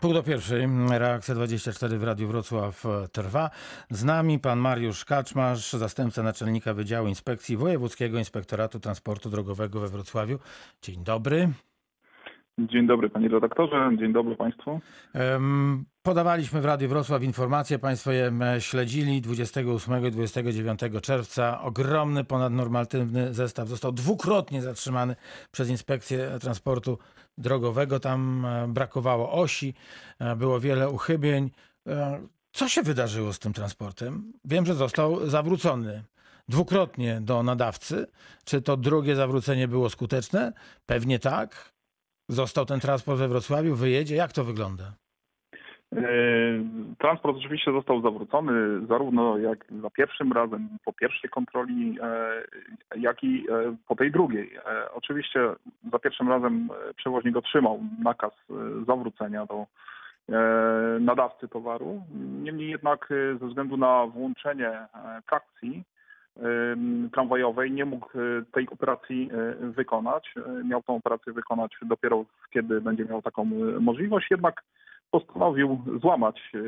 Pół do pierwszej, reakcja 24 w Radiu Wrocław e, trwa. Z nami pan Mariusz Kaczmarz, zastępca naczelnika Wydziału Inspekcji Wojewódzkiego Inspektoratu Transportu Drogowego we Wrocławiu. Dzień dobry. Dzień dobry panie redaktorze, dzień dobry państwu. Podawaliśmy w Radiu Wrocław informacje, państwo je e, śledzili 28 i 29 czerwca. Ogromny, ponadnormatywny zestaw został dwukrotnie zatrzymany przez Inspekcję Transportu Drogowego. Tam e, brakowało osi, e, było wiele uchybień. Co się wydarzyło z tym transportem? Wiem, że został zawrócony dwukrotnie do nadawcy. Czy to drugie zawrócenie było skuteczne? Pewnie tak. Został ten transport we Wrocławiu, wyjedzie. Jak to wygląda? E, Transport oczywiście został zawrócony zarówno jak za pierwszym razem po pierwszej kontroli, e, jak i e, po tej drugiej. Oczywiście za pierwszym razem przewoźnik otrzymał nakaz zawrócenia do nadawcy towaru. Niemniej jednak ze względu na włączenie trakcji tramwajowej nie mógł tej operacji wykonać. Miał tą operację wykonać dopiero kiedy będzie miał taką możliwość, jednak postanowił złamać e,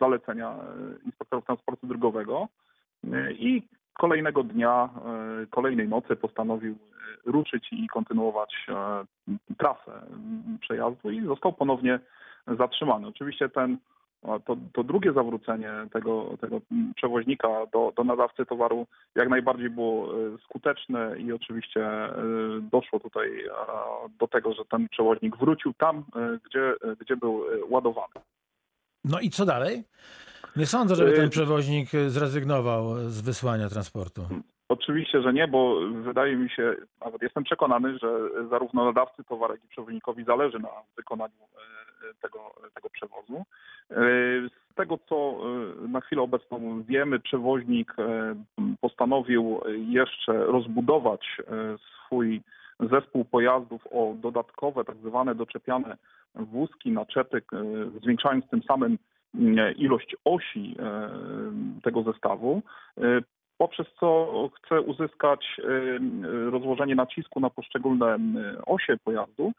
zalecenia e, inspektorów transportu drogowego e, i kolejnego dnia, kolejnej nocy postanowił ruszyć i kontynuować trasę przejazdu i został ponownie zatrzymany. Oczywiście ten to, to drugie zawrócenie tego, tego przewoźnika do, do nadawcy towaru jak najbardziej było e, skuteczne i oczywiście e, doszło tutaj do tego, że ten przewoźnik wrócił tam, e, gdzie, gdzie był ładowany. No i co dalej? Nie sądzę, żeby ten przewoźnik zrezygnował z wysłania transportu. Oczywiście, że nie, bo wydaje mi się, nawet jestem przekonany, że zarówno nadawcy towaru, jak i przewoźnikowi zależy na wykonaniu tego, tego przewozu. E, Z tego, co e, na chwilę obecną wiemy, przewoźnik e, postanowił jeszcze rozbudować swój zespół pojazdów o dodatkowe, tak zwane doczepiane wózki, naczepy, zwiększając tym samym ilość osi tego zestawu poprzez co chce uzyskać rozłożenie nacisku na poszczególne osie pojazdu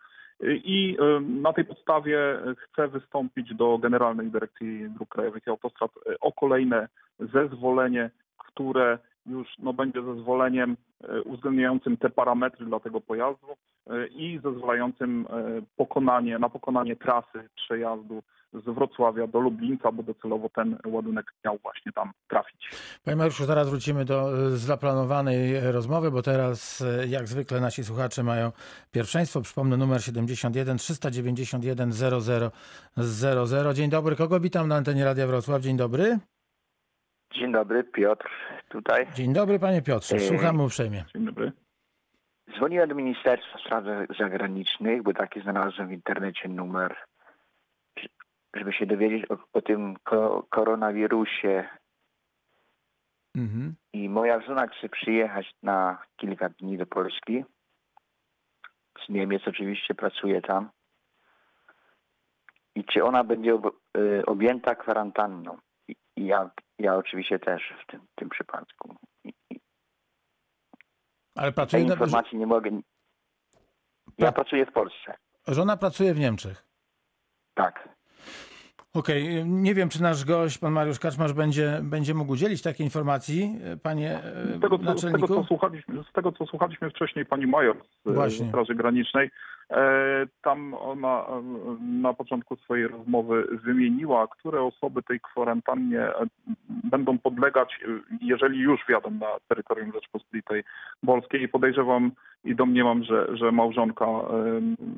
i y, na tej podstawie chce wystąpić do Generalnej Dyrekcji Dróg Krajowych i Autostrad y, o kolejne zezwolenie, które już no, będzie zezwoleniem y, uwzględniającym te parametry dla tego pojazdu y, i zezwalającym y, pokonanie, na pokonanie trasy przejazdu z Wrocławia do Lublińca, bo docelowo ten ładunek miał właśnie tam trafić. Panie Mariuszu, zaraz wrócimy do y, zaplanowanej e, rozmowy, bo teraz y, jak zwykle nasi słuchacze mają pierwszeństwo. Przypomnę numer 71 391 0000. Dzień dobry, kogo witam na antenie Radia Wrocław? Dzień dobry. Dzień dobry, Piotr tutaj. Dzień dobry panie Piotrze, Ej. słuchamy uprzejmie. Dzień dobry. Dzwoniłem do Ministerstwa Spraw Zagranicznych, bo taki znalazłem w internecie numer, żeby się dowiedzieć o, o tym ko- koronawirusie. Mhm. I moja żona chce przyjechać na kilka dni do Polski. Z Niemiec oczywiście pracuje tam. I czy ona będzie ob- y, objęta kwarantanną? I, ja, ja oczywiście też w tym, tym przypadku. Ale tej pracuje, na- informacji nie mogę. Ja Tak. pracuję w Polsce. żona pracuje w Niemczech. Tak. Okej, nie wiem, czy nasz gość, pan Mariusz Kaczmarz, będzie, będzie mógł udzielić takiej informacji, e, panie e, Z tego, co, z, tego, naczelniku? co słuchaliśmy, z tego, co słuchaliśmy wcześniej pani major z e, Właśnie. Straży Granicznej, tam ona e, na początku swojej rozmowy wymieniła, które osoby tej kwarantannie e, będą podlegać, e, jeżeli już wjadą na terytorium Rzeczpospolitej Polskiej. I podejrzewam i domniemam, że, że małżonka e,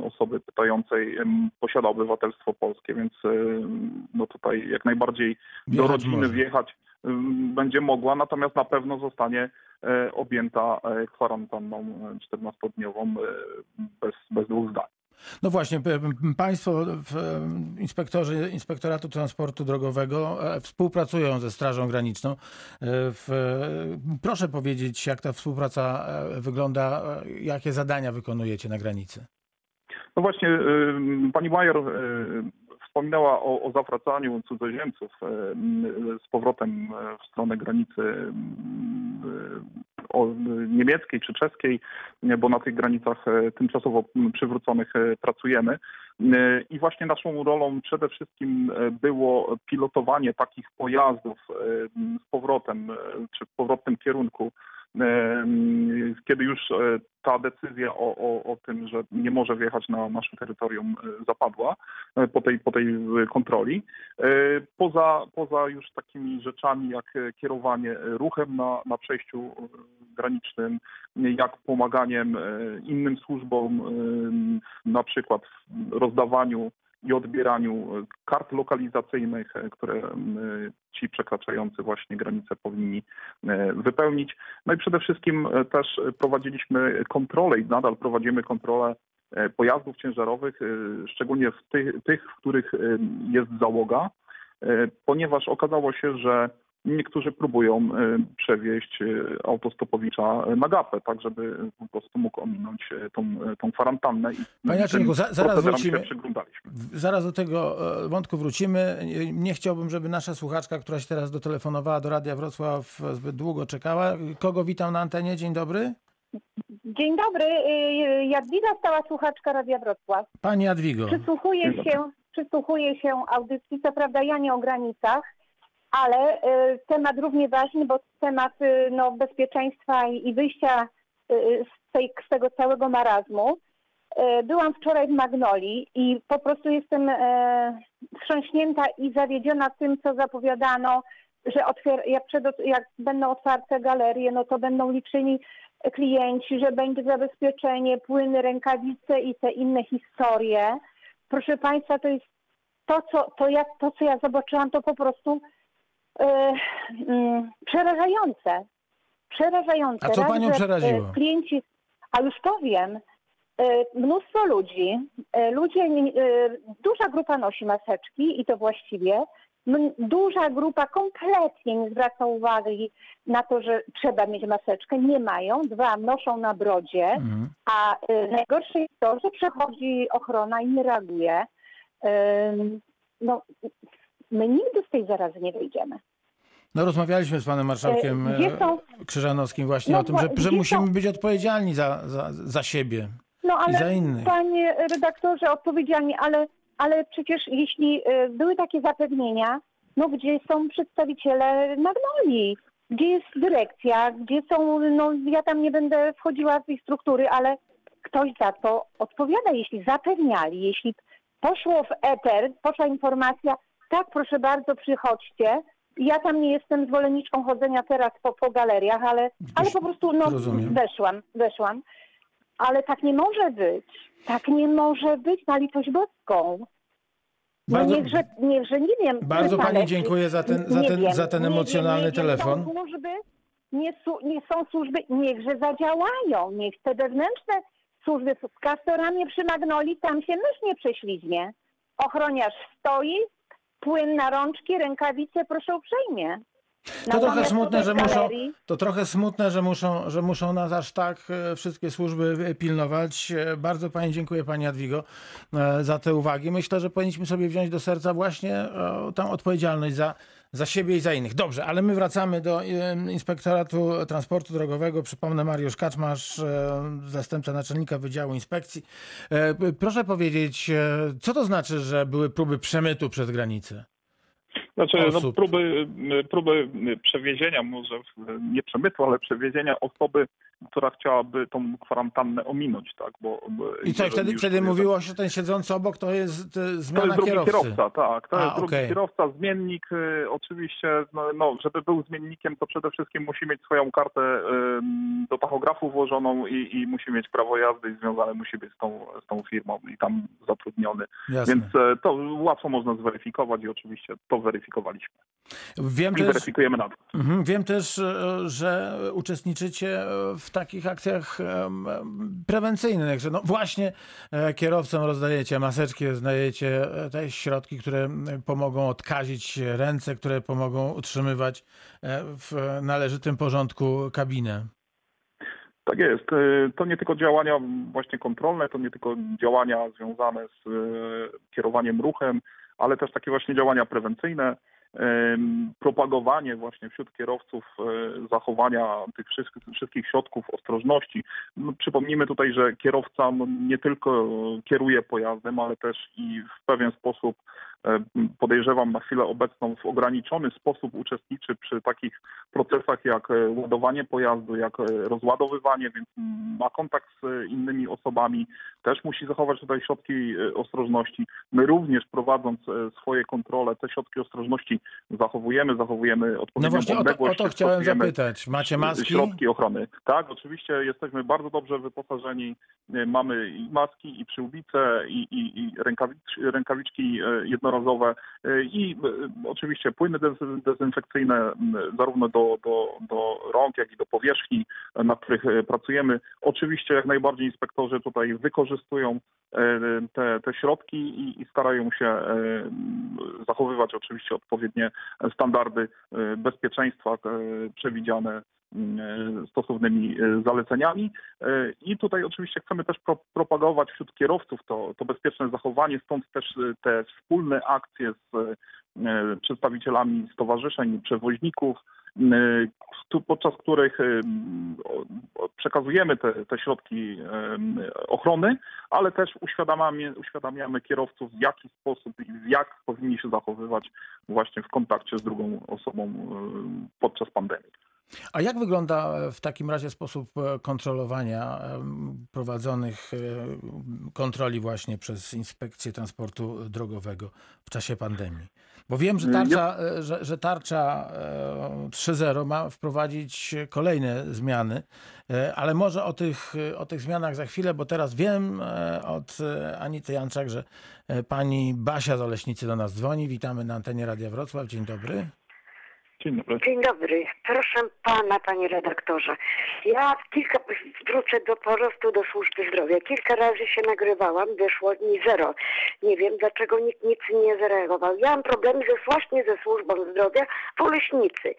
osoby pytającej posiada obywatelstwo polskie, więc e, no tutaj jak najbardziej do Wjechać rodziny może. wjechać będzie mogła, natomiast na pewno zostanie e, objęta e, kwarantanną e, 14-dniową e, bez, bez dwóch zdań. No właśnie, państwo, inspektorzy Inspektoratu Transportu Drogowego współpracują ze Strażą Graniczną. Proszę powiedzieć, jak ta współpraca wygląda, jakie zadania wykonujecie na granicy? No właśnie, pani Major y, wspominała o, o zawracaniu cudzoziemców y, z powrotem y, w stronę granicy o, niemieckiej czy czeskiej, e, bo na tych granicach e, tymczasowo przywróconych e, pracujemy. E, I właśnie naszą rolą przede wszystkim e, było pilotowanie takich pojazdów e, z powrotem, e, czy w powrotnym kierunku, e, kiedy już e, ta decyzja o, o, o tym, że nie może wjechać na nasze terytorium e, zapadła e, po tej, po tej kontroli. Poza, poza już takimi rzeczami jak kierowanie ruchem na, na przejściu granicznym, jak pomaganiem innym służbom, na przykład w rozdawaniu i odbieraniu e, kart lokalizacyjnych, e, które e, ci przekraczający właśnie granice powinni wypełnić. No i przede wszystkim też prowadziliśmy kontrolę i nadal prowadzimy kontrolę pojazdów ciężarowych, szczególnie w tych, tych w których jest załoga, ponieważ okazało się, że niektórzy próbują e, przewieźć e, autostopowicza na gapę, tak żeby po prostu mógł ominąć e, tą, e, tą kwarantannę. I Panie Jacku, za- zaraz wrócimy. się przyglądaliśmy. W- Zaraz do tego e, wątku wrócimy. Nie- chciałbym, żeby nasza słuchaczka, która się teraz dotelefonowała do Radia Wrocław, e, zbyt długo czekała. Kogo witam na antenie? Dzień dobry. Dzień dobry, y, Jadwiga Stała Słuchaczka Radia Wrocław. Pani Jadwigo. Przysłuchuję się, przysłuchuję się audycji, co prawda ja nie o granicach, ale y, temat równie ważny, bo temat y, no, bezpieczeństwa i, wyjścia y, z, tej, z tego całego marazmu. Byłam wczoraj w Magnolii i po prostu jestem e, wstrząśnięta i zawiedziona tym, co zapowiadano, że otwier- jak, przed, jak będą otwarte galerie, no to będą liczyli klienci, że będzie zabezpieczenie, płyny, rękawice i te inne historie. Proszę Państwa, to jest to, co, to, ja, to, co ja zobaczyłam, to po prostu przerażające. Przerażające. A co Raz, panią że, przeraziło? e, Klienci, a już powiem, e, mnóstwo ludzi, e, ludzie, e, duża grupa nosi maseczki i to właściwie, duża grupa kompletnie nie zwraca uwagi na to, że trzeba mieć maseczkę, nie mają, dwa noszą na brodzie, Mhm. a najgorsze jest to, że przechodzi ochrona i nie reaguje. No, my nigdy z tej zarazy nie wyjdziemy. No rozmawialiśmy z panem marszałkiem E, gdzie e, są- Krzyżanowskim właśnie No o tym, że, że musimy są- być odpowiedzialni za, za, za siebie No i za ale innych. panie redaktorze, odpowiedzialnie, ale, ale przecież jeśli y, były takie zapewnienia, no gdzie są przedstawiciele Magnolii? Gdzie jest dyrekcja? Gdzie są, no ja tam nie będę wchodziła w ich struktury, ale ktoś za to odpowiada, jeśli zapewniali, jeśli poszło w eter, poszła informacja, tak proszę bardzo przychodźcie, ja tam nie jestem zwolenniczką chodzenia teraz po, po galeriach, ale, ale po prostu no, Rozumiem. weszłam, weszłam. Ale tak nie może być. Tak nie może być na litość boską. No Bardzo- niechże, niechże, nie wiem. Bardzo pani dziękuję za ten- za nie ten- wiem, za ten nie emocjonalny wiem, nie telefon. Wiem, są służby, nie, su, nie są służby, niechże zadziałają. Niech te wewnętrzne służby z kastorami przy Magnolii, tam się mysz nie prześlizgnie. Ochroniarz stoi, płyn na rączki, rękawice, proszę uprzejmie. To trochę smutne, że muszą, to trochę smutne, że muszą, że muszą nas aż tak e, wszystkie służby e, pilnować. E, Bardzo pani dziękuję pani Jadwigo za te uwagi. Myślę, że powinniśmy sobie wziąć do serca właśnie tę odpowiedzialność za, za siebie i za innych. Dobrze, ale my wracamy do e, Inspektoratu Transportu Drogowego. Przypomnę Mariusz Kaczmarz, e, zastępca naczelnika Wydziału Inspekcji. E, Proszę powiedzieć, co to znaczy, że były próby przemytu przez granicę? Znaczy, no, próby, próby przewiezienia, może nie przemytu, ale przewiezienia osoby, która chciałaby tą kwarantannę ominąć, tak? Bo, I co, wtedy, wtedy jest- mówiło się, że ten siedzący obok to jest e, To zmiana jest drugi kierowcy. kierowca, tak. To A, jest drugi okej. kierowca, zmiennik. y, oczywiście, no, no, żeby był zmiennikiem, to przede wszystkim musi mieć swoją kartę do tachografu włożoną i, i musi mieć prawo jazdy i związane musi być z tą, z tą firmą i tam zatrudniony. Jasne. Więc e, to łatwo można zweryfikować i oczywiście to weryfikowaliśmy. Wiem I też, weryfikujemy mhm, wiem też, e, że uczestniczycie e, w takich akcjach prewencyjnych, że no właśnie e, kierowcom rozdajecie maseczki, rozdajecie te środki, które pomogą odkazić ręce, które pomogą utrzymywać w należytym porządku kabinę. Tak jest. To nie tylko działania właśnie kontrolne, to nie tylko działania związane z kierowaniem ruchem, ale też takie właśnie działania prewencyjne, propagowanie właśnie wśród kierowców e, zachowania tych wszystkich, wszystkich środków ostrożności. No, przypomnijmy tutaj, że kierowca no, nie tylko kieruje pojazdem, ale też i w pewien sposób podejrzewam na chwilę obecną w ograniczony sposób uczestniczy przy takich procesach jak e, ładowanie pojazdu, jak e, rozładowywanie, więc ma kontakt z innymi osobami, też musi zachować tutaj środki e, ostrożności. My również prowadząc e, swoje kontrole, te środki ostrożności zachowujemy, zachowujemy No odpowiednią właśnie o to, o to chciałem zapytać. Macie maski? Środki ochrony. Tak, oczywiście jesteśmy bardzo dobrze wyposażeni. E, Mamy i maski, i przyłbice, i, i, i rękawicz, rękawiczki e, jednorazowe e, i e, oczywiście płyny dez- dezynfekcyjne zarówno do, do, do rąk, jak i do powierzchni, e, na których pracujemy. Oczywiście jak najbardziej inspektorzy tutaj wykorzystują te, te środki i, i starają się zachowywać oczywiście odpowiednie standardy bezpieczeństwa przewidziane stosownymi e, zaleceniami. E, I tutaj oczywiście chcemy też pro, propagować wśród kierowców to, to bezpieczne zachowanie, stąd też e, te wspólne akcje z e, przedstawicielami stowarzyszeń, przewoźników, podczas których przekazujemy te, te środki ochrony, ale też uświadamiamy, uświadamiamy kierowców, w jaki sposób i jak powinni się zachowywać właśnie w kontakcie z drugą osobą podczas pandemii. A jak wygląda e, w takim razie sposób e, kontrolowania em, prowadzonych e, kontroli właśnie przez Inspekcję Transportu Drogowego w czasie pandemii? Bo wiem, że Ja- tarcza, e, że, że tarcza e, 3.0 ma wprowadzić kolejne zmiany, e, ale może o tych, o tych zmianach za chwilę, bo teraz wiem e, od e, Anity Janczak, że e, pani Basia z Oleśnicy do nas dzwoni. Witamy na antenie Radia Wrocław. Dzień dobry. Dzień dobry. Dzień dobry. Proszę pana, panie redaktorze. Ja kilka, wrócę do porostu do służby zdrowia. Kilka razy się nagrywałam, wyszło mi zero. Nie wiem, dlaczego nikt nic nie zareagował. Ja mam problemy ze, właśnie ze służbą zdrowia w Oleśnicy.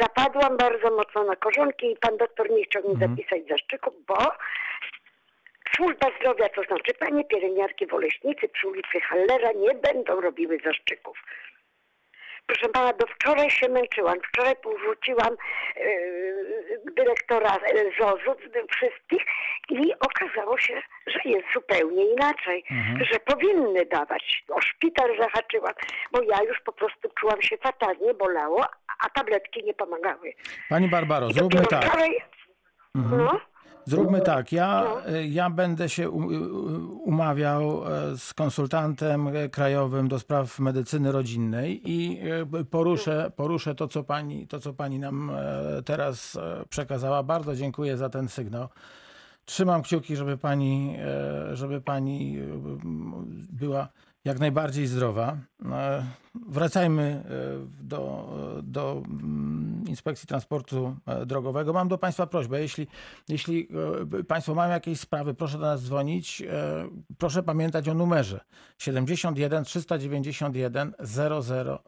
Zapadłam bardzo mocno na korzonki i pan doktor nie chciał mi Mhm. zapisać zaszczyku, bo służba zdrowia, to znaczy panie pielęgniarki w Oleśnicy przy ulicy Hallera nie będą robiły zaszczyków. Proszę pana, do wczoraj się męczyłam. Wczoraj porzuciłam yy, dyrektora e, ZOZ-u wszystkich i okazało się, że jest zupełnie inaczej. Że powinny dawać. O szpital zahaczyłam, bo ja już po prostu czułam się fatalnie, bolało, a tabletki nie pomagały. Pani Barbaro, zróbmy tak. wczoraj... No, Zróbmy tak. Ja, No. y, ja będę się umawiał e, z konsultantem e, krajowym do spraw medycyny rodzinnej i e, poruszę, poruszę to, co pani, to, co pani nam e, teraz e, przekazała. Bardzo dziękuję za ten sygnał. Trzymam kciuki, żeby pani, e, żeby pani e, była jak najbardziej zdrowa. E, Wracajmy e, do, do mm, Inspekcji Transportu e, Drogowego. Mam do Państwa prośbę, jeśli, jeśli Państwo mają jakieś sprawy, proszę do nas dzwonić. Proszę pamiętać o numerze 71 391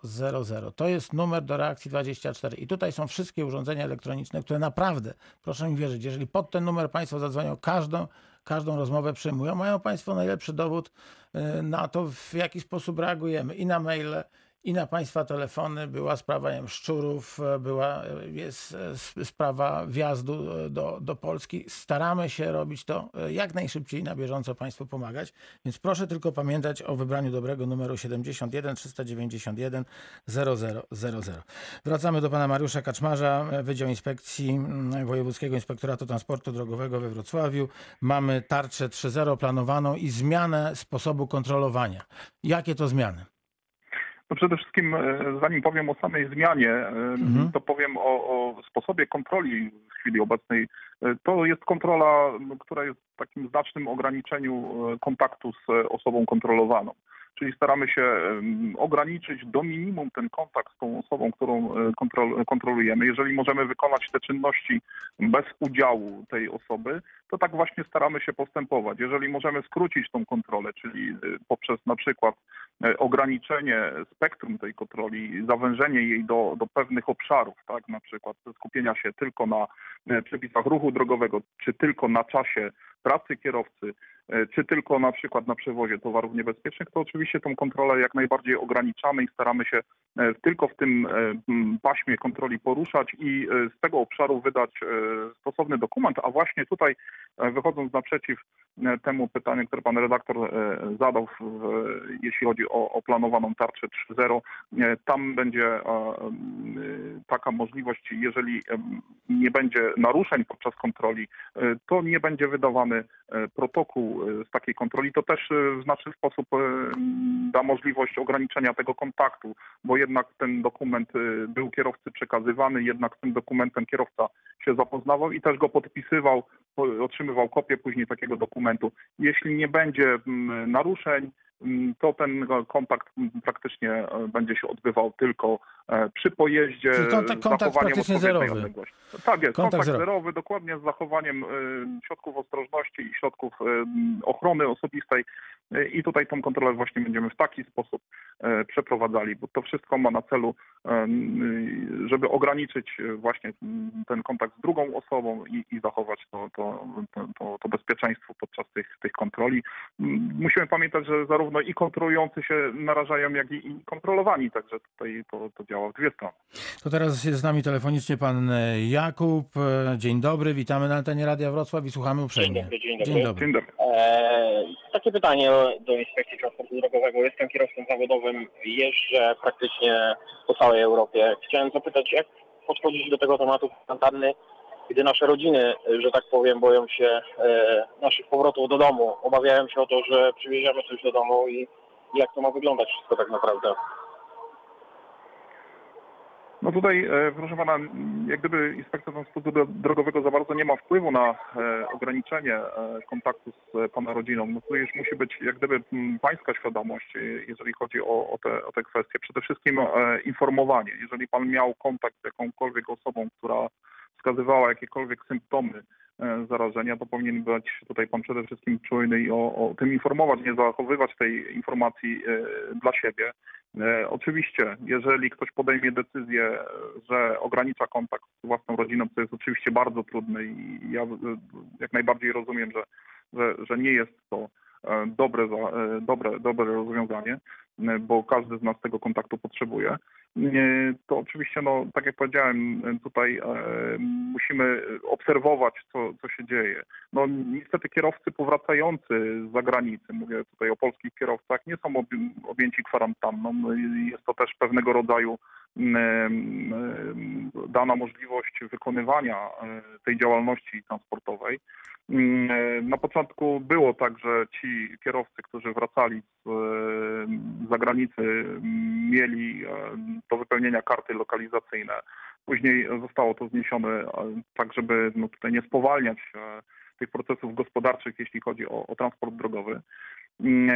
0000. To jest numer do reakcji 24. I tutaj są wszystkie urządzenia elektroniczne, które naprawdę, proszę mi wierzyć, jeżeli pod ten numer Państwo zadzwonią, każdą, każdą rozmowę przyjmują, mają Państwo najlepszy dowód na to, w jaki sposób reagujemy i na maile, i na Państwa telefony. Była sprawa szczurów, e, była, e, jest e, sprawa wjazdu do, do Polski. Staramy się robić to jak najszybciej, na bieżąco Państwu pomagać. Więc proszę tylko pamiętać o wybraniu dobrego numeru 71 391 0000. Wracamy do Pana Mariusza Kaczmarza, Wydział Inspekcji mm, Wojewódzkiego Inspektoratu Transportu Drogowego we Wrocławiu. Mamy tarczę 3.0 planowaną i zmianę sposobu kontrolowania. Jakie to zmiany? No przede wszystkim, e, zanim powiem o samej zmianie, e, Mhm. to powiem o, o sposobie kontroli w chwili obecnej. E, To jest kontrola, która jest w takim znacznym ograniczeniu kontaktu z osobą kontrolowaną. Czyli staramy się ograniczyć do minimum ten kontakt z tą osobą, którą e, kontrol, kontrolujemy. Jeżeli możemy wykonać te czynności bez udziału tej osoby, to tak właśnie staramy się postępować. Jeżeli możemy skrócić tą kontrolę, czyli e, poprzez na przykład e, ograniczenie spektrum tej kontroli, zawężenie jej do, do pewnych obszarów, tak, na przykład skupienia się tylko na przepisach ruchu drogowego, czy tylko na czasie pracy kierowcy, czy tylko na przykład na przewozie towarów niebezpiecznych, to oczywiście tą kontrolę jak najbardziej ograniczamy i staramy się e, tylko w tym e, paśmie kontroli poruszać i e, z tego obszaru wydać e, stosowny dokument, a właśnie tutaj e, wychodząc naprzeciw e, temu pytaniu, które pan redaktor e, zadał, jeśli chodzi o, o planowaną tarczę 3.0, e, tam będzie e, taka możliwość, jeżeli nie będzie naruszeń podczas kontroli, e, to nie będzie wydawany e, protokół e, z takiej kontroli. To też e, w znaczny sposób e, da możliwość ograniczenia tego kontaktu, bo jednak ten dokument e, był kierowcy przekazywany, jednak z tym dokumentem kierowca się zapoznawał i też go podpisywał, po- otrzymywał kopię później takiego dokumentu. Jeśli nie będzie mm, naruszeń, to ten kontakt mm, praktycznie e, będzie się odbywał tylko e, przy pojeździe Czyli kontakt- z kontakt praktycznie zerowy. odległości. Tak jest, Kontakt kontakt, zerowy. zerowy, dokładnie z zachowaniem e, środków ostrożności i środków e, ochrony osobistej E, i tutaj tą kontrolę właśnie będziemy w taki sposób e, przeprowadzali, bo to wszystko ma na celu, e, żeby ograniczyć e, właśnie ten kontakt z drugą osobą i, i zachować to, to, to, to, bezpieczeństwo podczas tych, tych kontroli. Musimy pamiętać, że zarówno i kontrolujący się narażają, jak i, i kontrolowani, także tutaj to, to działa w dwie strony. To teraz jest z nami telefonicznie pan e, Jakub. E, Dzień dobry, witamy na antenie Radia Wrocław i słuchamy uprzejmie. Dzień dobry, dzień dobry. Dzień dobry. Dzień dobry. Eee, takie pytanie do Inspekcji Transportu Drogowego. Jestem kierowcą zawodowym, jeżdżę praktycznie po całej Europie. Chciałem zapytać, jak podchodzić do tego tematu kwarantanny, gdy nasze rodziny, że tak powiem, boją się e, naszych powrotów do domu, obawiają się o to, że przywieziemy coś do domu i jak to ma wyglądać wszystko tak naprawdę. No tutaj, e, proszę pana, jak gdyby inspekcja transportu dro- drogowego za bardzo nie ma wpływu na e, ograniczenie e, kontaktu z pana rodziną. No to już musi być jak gdyby pańska świadomość, jeżeli chodzi o, o, te, o te kwestie. Przede wszystkim informowanie. Jeżeli pan miał kontakt z jakąkolwiek osobą, która wskazywała jakiekolwiek symptomy e, zarażenia, to powinien być tutaj pan przede wszystkim czujny i o, o tym informować, nie zachowywać tej informacji e, dla siebie. E, Oczywiście, jeżeli ktoś podejmie decyzję, że ogranicza kontakt z własną rodziną, to jest oczywiście bardzo trudne i ja jak najbardziej rozumiem, że, że, że nie jest to dobre, dobre, dobre rozwiązanie, bo każdy z nas tego kontaktu potrzebuje. E, To oczywiście, no, tak jak powiedziałem, e, tutaj e, musimy obserwować, co, co się dzieje. No niestety kierowcy powracający z zagranicy, mówię tutaj o polskich kierowcach, nie są ob- objęci kwarantanną. No Jest to też pewnego rodzaju mm, mm, dana możliwość wykonywania e, tej działalności transportowej. Mm, e, Na początku było tak, że ci kierowcy, którzy wracali z e, zagranicy, m, mieli e, do wypełnienia karty lokalizacyjne. Później zostało to zniesione e, tak, żeby no, tutaj nie spowalniać e, tych procesów gospodarczych, jeśli chodzi o, o transport drogowy. Mm,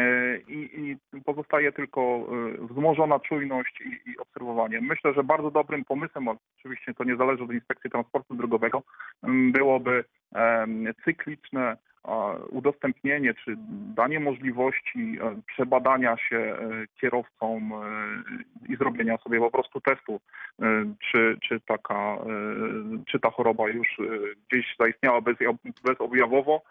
I, I pozostaje tylko wzmożona czujność i, i obserwowanie. Myślę, że bardzo dobrym pomysłem, oczywiście to nie zależy od Inspekcji Transportu Drogowego, m, byłoby cykliczne udostępnienie czy danie możliwości e, przebadania się e, kierowcom e, i zrobienia sobie po prostu testu, czy, czy, taka, czy ta choroba już gdzieś zaistniała bez, bezobjawowo,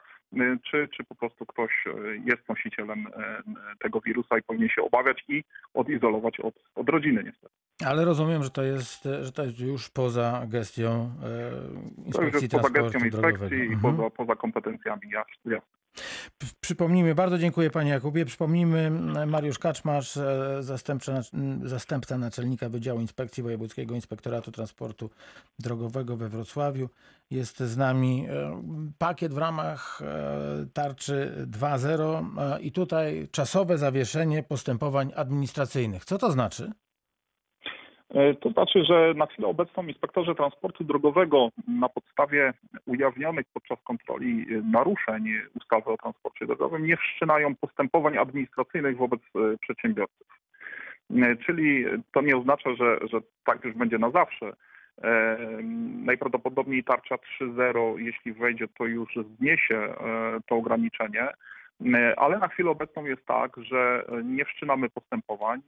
czy, czy po prostu ktoś e, jest nosicielem e, tego wirusa i powinien się obawiać i odizolować od, od rodziny niestety. Ale rozumiem, że to jest, że to jest już poza gestią e, To już Inspekcji jest poza gestią Drogowego. inspekcji i Mhm. poza, poza kompetencjami. jasne, Przypomnijmy, bardzo dziękuję panie Jakubie. Przypomnijmy, m, Mariusz Kaczmarz, e, zastępca, nac- m, zastępca naczelnika Wydziału Inspekcji Wojewódzkiego Inspektoratu Transportu Drogowego we Wrocławiu. Jest z nami e, pakiet w ramach e, tarczy 2.0 e, i tutaj czasowe zawieszenie postępowań administracyjnych. Co to znaczy? E, To znaczy, że na chwilę obecną inspektorzy transportu drogowego na podstawie ujawnionych podczas kontroli e, naruszeń ustawy o transporcie drogowym nie wszczynają postępowań administracyjnych wobec e, przedsiębiorców. Czyli to nie oznacza, że, że tak już będzie na zawsze. Najprawdopodobniej tarcza 3.0, jeśli wejdzie, to już zniesie to ograniczenie. E, Ale na chwilę obecną jest tak, że e, nie wszczynamy postępowań.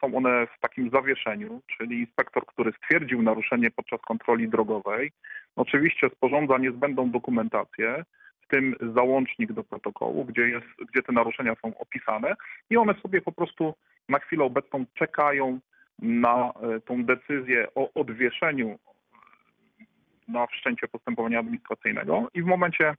Są one w takim zawieszeniu, czyli inspektor, który stwierdził naruszenie podczas kontroli drogowej, oczywiście sporządza niezbędną dokumentację. w tym załącznik do protokołu, gdzie, jest, gdzie te naruszenia są opisane i one sobie po prostu na chwilę obecną czekają na e, tą decyzję o odwieszeniu na wszczęcie postępowania administracyjnego i w momencie,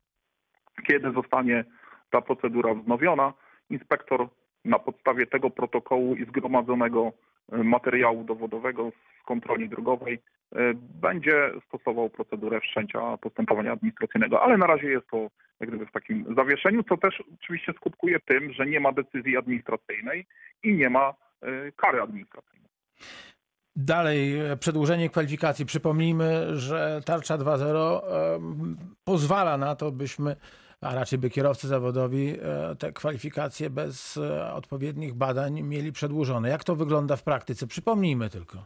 kiedy zostanie ta procedura wznowiona, inspektor na podstawie tego protokołu i zgromadzonego e, materiału dowodowego z kontroli drogowej e, będzie stosował procedurę wszczęcia postępowania administracyjnego, ale na razie jest to jak gdyby w takim zawieszeniu, co też oczywiście skutkuje tym, że nie ma decyzji administracyjnej i nie ma e, kary administracyjnej. Dalej, przedłużenie kwalifikacji. Przypomnijmy, że tarcza 2.0 em, pozwala na to, byśmy, a raczej by kierowcy zawodowi e, te kwalifikacje bez e, odpowiednich badań mieli przedłużone. Jak to wygląda w praktyce? Przypomnijmy tylko.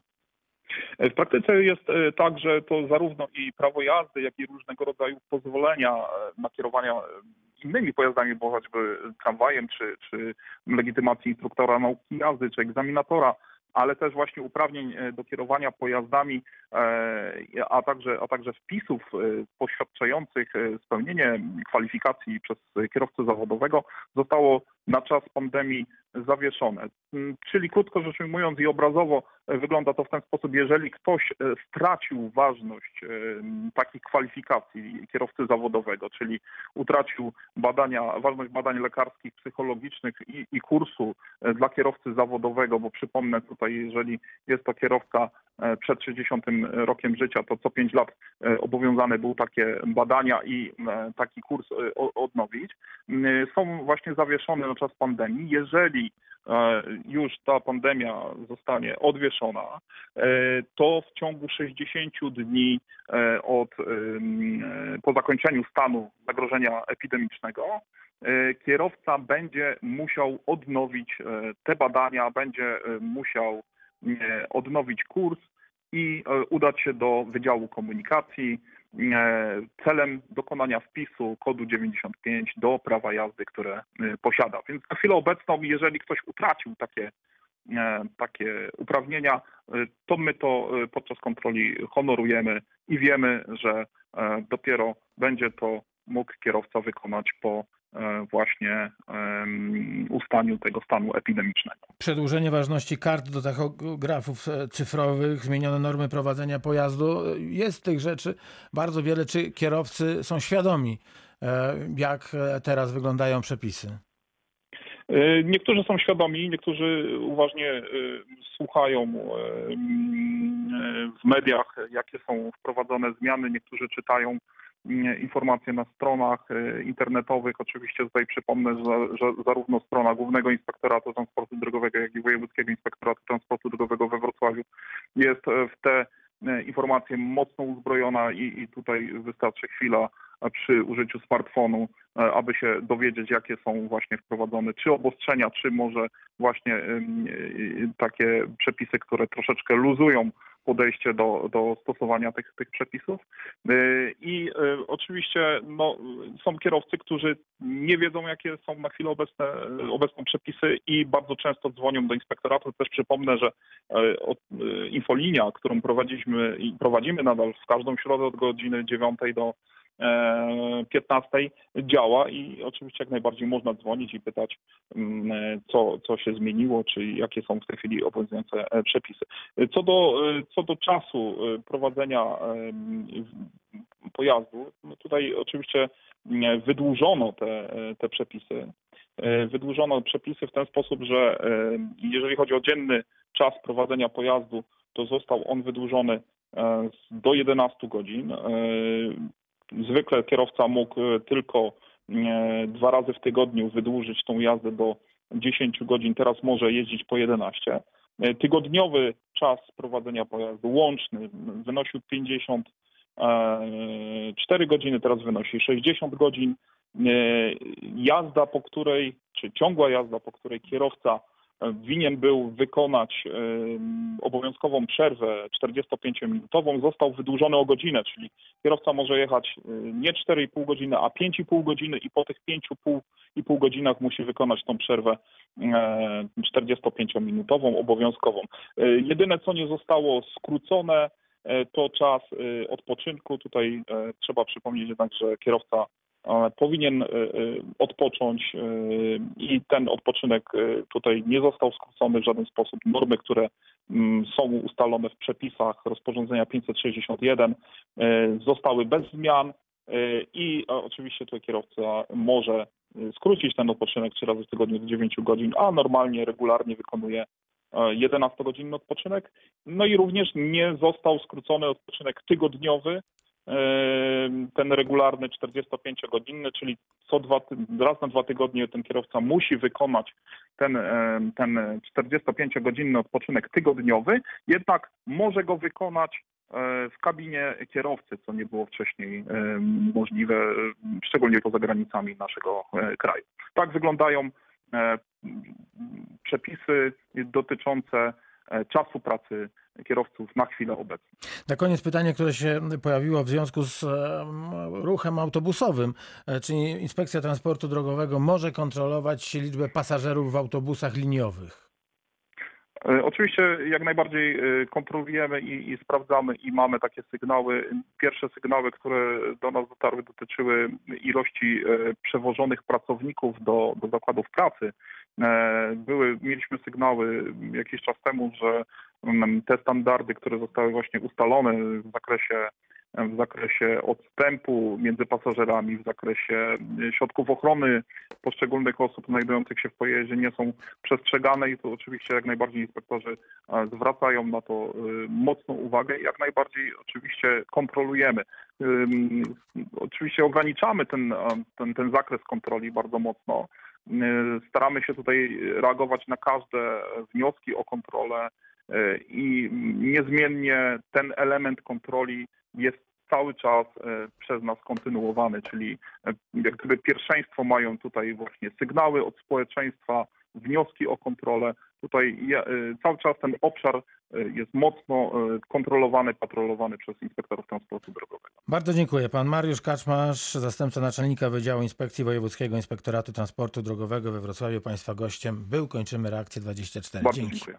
W praktyce jest e, tak, że to zarówno i prawo jazdy, jak i różnego rodzaju pozwolenia na kierowania e, innymi pojazdami, bo choćby tramwajem, czy, czy legitymacji instruktora nauki jazdy, czy egzaminatora, ale też właśnie uprawnień e, do kierowania pojazdami, e, a także, a także wpisów e, poświadczających spełnienie kwalifikacji przez kierowcę zawodowego. Zostało na czas pandemii zawieszone. Mm, Czyli krótko rzecz ujmując i obrazowo e, wygląda to w ten sposób, jeżeli ktoś e, stracił ważność e, takich kwalifikacji kierowcy zawodowego, czyli utracił badania, ważność badań lekarskich, psychologicznych i, i kursu dla kierowcy zawodowego, bo przypomnę tutaj, jeżeli jest to kierowca przed 60 rokiem życia, to co 5 lat obowiązany był takie badania i taki kurs odnowić, m, są właśnie zawieszone na czas pandemii. Jeżeli e, już ta pandemia zostanie odwieszona, e, to w ciągu 60 dni e, od po zakończeniu stanu zagrożenia epidemicznego kierowca będzie musiał odnowić te badania, będzie musiał odnowić kurs i udać się do Wydziału Komunikacji celem dokonania wpisu kodu 95 do prawa jazdy, które e, posiada. Więc na chwilę obecną, jeżeli ktoś utracił takie, e, takie uprawnienia, e, to my to e, podczas kontroli honorujemy i wiemy, że e, dopiero będzie to mógł kierowca wykonać po e, właśnie em, ustaniu tego stanu epidemicznego. Przedłużenie ważności kart do tachografów e, cyfrowych, zmienione normy prowadzenia pojazdu. E, Jest tych rzeczy bardzo wiele. Czy kierowcy są świadomi, e, jak e, teraz wyglądają przepisy? E, Niektórzy są świadomi, niektórzy uważnie e, słuchają e, w mediach, jakie są wprowadzone zmiany, niektórzy czytają informacje na stronach e, internetowych. Oczywiście tutaj przypomnę, że, zarówno strona Głównego Inspektoratu Transportu Drogowego, jak i Wojewódzkiego Inspektoratu Transportu Drogowego we Wrocławiu jest e, w te e, informacje mocno uzbrojona i, i tutaj wystarczy chwila e, przy użyciu smartfonu, e, aby się dowiedzieć, jakie są właśnie wprowadzone, czy obostrzenia, czy może właśnie e, takie przepisy, które troszeczkę luzują podejście do, do stosowania tych, tych przepisów. E, I e, oczywiście no, są kierowcy, którzy nie wiedzą, jakie są na chwilę obecne, obecne przepisy i bardzo często dzwonią do inspektoratu. Też przypomnę, że infolinia, którą prowadziliśmy i prowadzimy nadal w każdą środę od godziny 9 do 15 działa i oczywiście jak najbardziej można dzwonić i pytać, mm, co, co się zmieniło, czy jakie są w tej chwili obowiązujące e, przepisy. Co do, e, co do czasu e, prowadzenia pojazdu, no tutaj oczywiście mm, wydłużono te, te przepisy. Wydłużono przepisy w ten sposób, że jeżeli chodzi o dzienny czas prowadzenia pojazdu, to został on wydłużony do 11 godzin. E, Zwykle kierowca mógł e, tylko e, dwa razy w tygodniu wydłużyć tą jazdę do 10 godzin, teraz może jeździć po 11. E, Tygodniowy czas prowadzenia pojazdu łączny wynosił 54 godziny, teraz wynosi 60 godzin. E, Jazda, po której, czy ciągła jazda, po której kierowca e, winien był wykonać e, obowiązkową przerwę 45-minutową, został wydłużony o godzinę, czyli kierowca może jechać e, nie 4,5 godziny, a 5,5 godziny i po tych 5,5 godzinach musi wykonać tą przerwę e, 45-minutową, obowiązkową. E, Jedyne, co nie zostało skrócone, e, to czas e, odpoczynku. Tutaj e, trzeba przypomnieć jednak, że kierowca e, powinien e, e, odpocząć e, i ten odpoczynek tutaj nie został skrócony w żaden sposób. Normy, które mm, są ustalone w przepisach rozporządzenia 561 e, zostały bez zmian i oczywiście tutaj kierowca może skrócić ten odpoczynek trzy razy w tygodniu do 9 godzin, a normalnie, regularnie wykonuje e, 11-godzinny odpoczynek. No i również nie został skrócony odpoczynek tygodniowy, ten regularny 45-godzinny, czyli co dwa, raz na dwa tygodnie ten kierowca musi wykonać ten, ten 45-godzinny odpoczynek tygodniowy, jednak może go wykonać e, w kabinie kierowcy, co nie było wcześniej możliwe, szczególnie poza granicami naszego e, kraju. Tak wyglądają e, przepisy dotyczące czasu pracy kierowców na chwilę obecną. Na koniec pytanie, które się pojawiło w związku z em, ruchem autobusowym. E, Czy Inspekcja Transportu Drogowego może kontrolować liczbę pasażerów w autobusach liniowych? E, Oczywiście jak najbardziej e, kontrolujemy i, i sprawdzamy i mamy takie sygnały. Pierwsze sygnały, które do nas dotarły, dotyczyły ilości e, przewożonych pracowników do, do zakładów pracy. Były, mieliśmy sygnały jakiś czas temu, że mm, te standardy, które zostały właśnie ustalone w zakresie w zakresie odstępu między pasażerami, w zakresie e, środków ochrony poszczególnych osób znajdujących się w pojeździe nie są przestrzegane i to oczywiście jak najbardziej inspektorzy e, zwracają na to e, mocną uwagę i jak najbardziej oczywiście kontrolujemy. Oczywiście ograniczamy ten, ten, ten zakres kontroli bardzo mocno. Staramy się tutaj reagować na każde wnioski o kontrolę i niezmiennie ten element kontroli jest cały czas e, przez nas kontynuowany, czyli e, jak gdyby pierwszeństwo mają tutaj właśnie sygnały od społeczeństwa, wnioski o kontrolę. Tutaj e, cały czas ten obszar jest mocno kontrolowany, patrolowany przez inspektorów transportu drogowego. Bardzo dziękuję. Pan Mariusz Kaczmarz, zastępca naczelnika Wydziału Inspekcji Wojewódzkiego Inspektoratu Transportu Drogowego we Wrocławiu. Państwa gościem był. Kończymy reakcję 24. Bardzo Dzięki. dziękuję.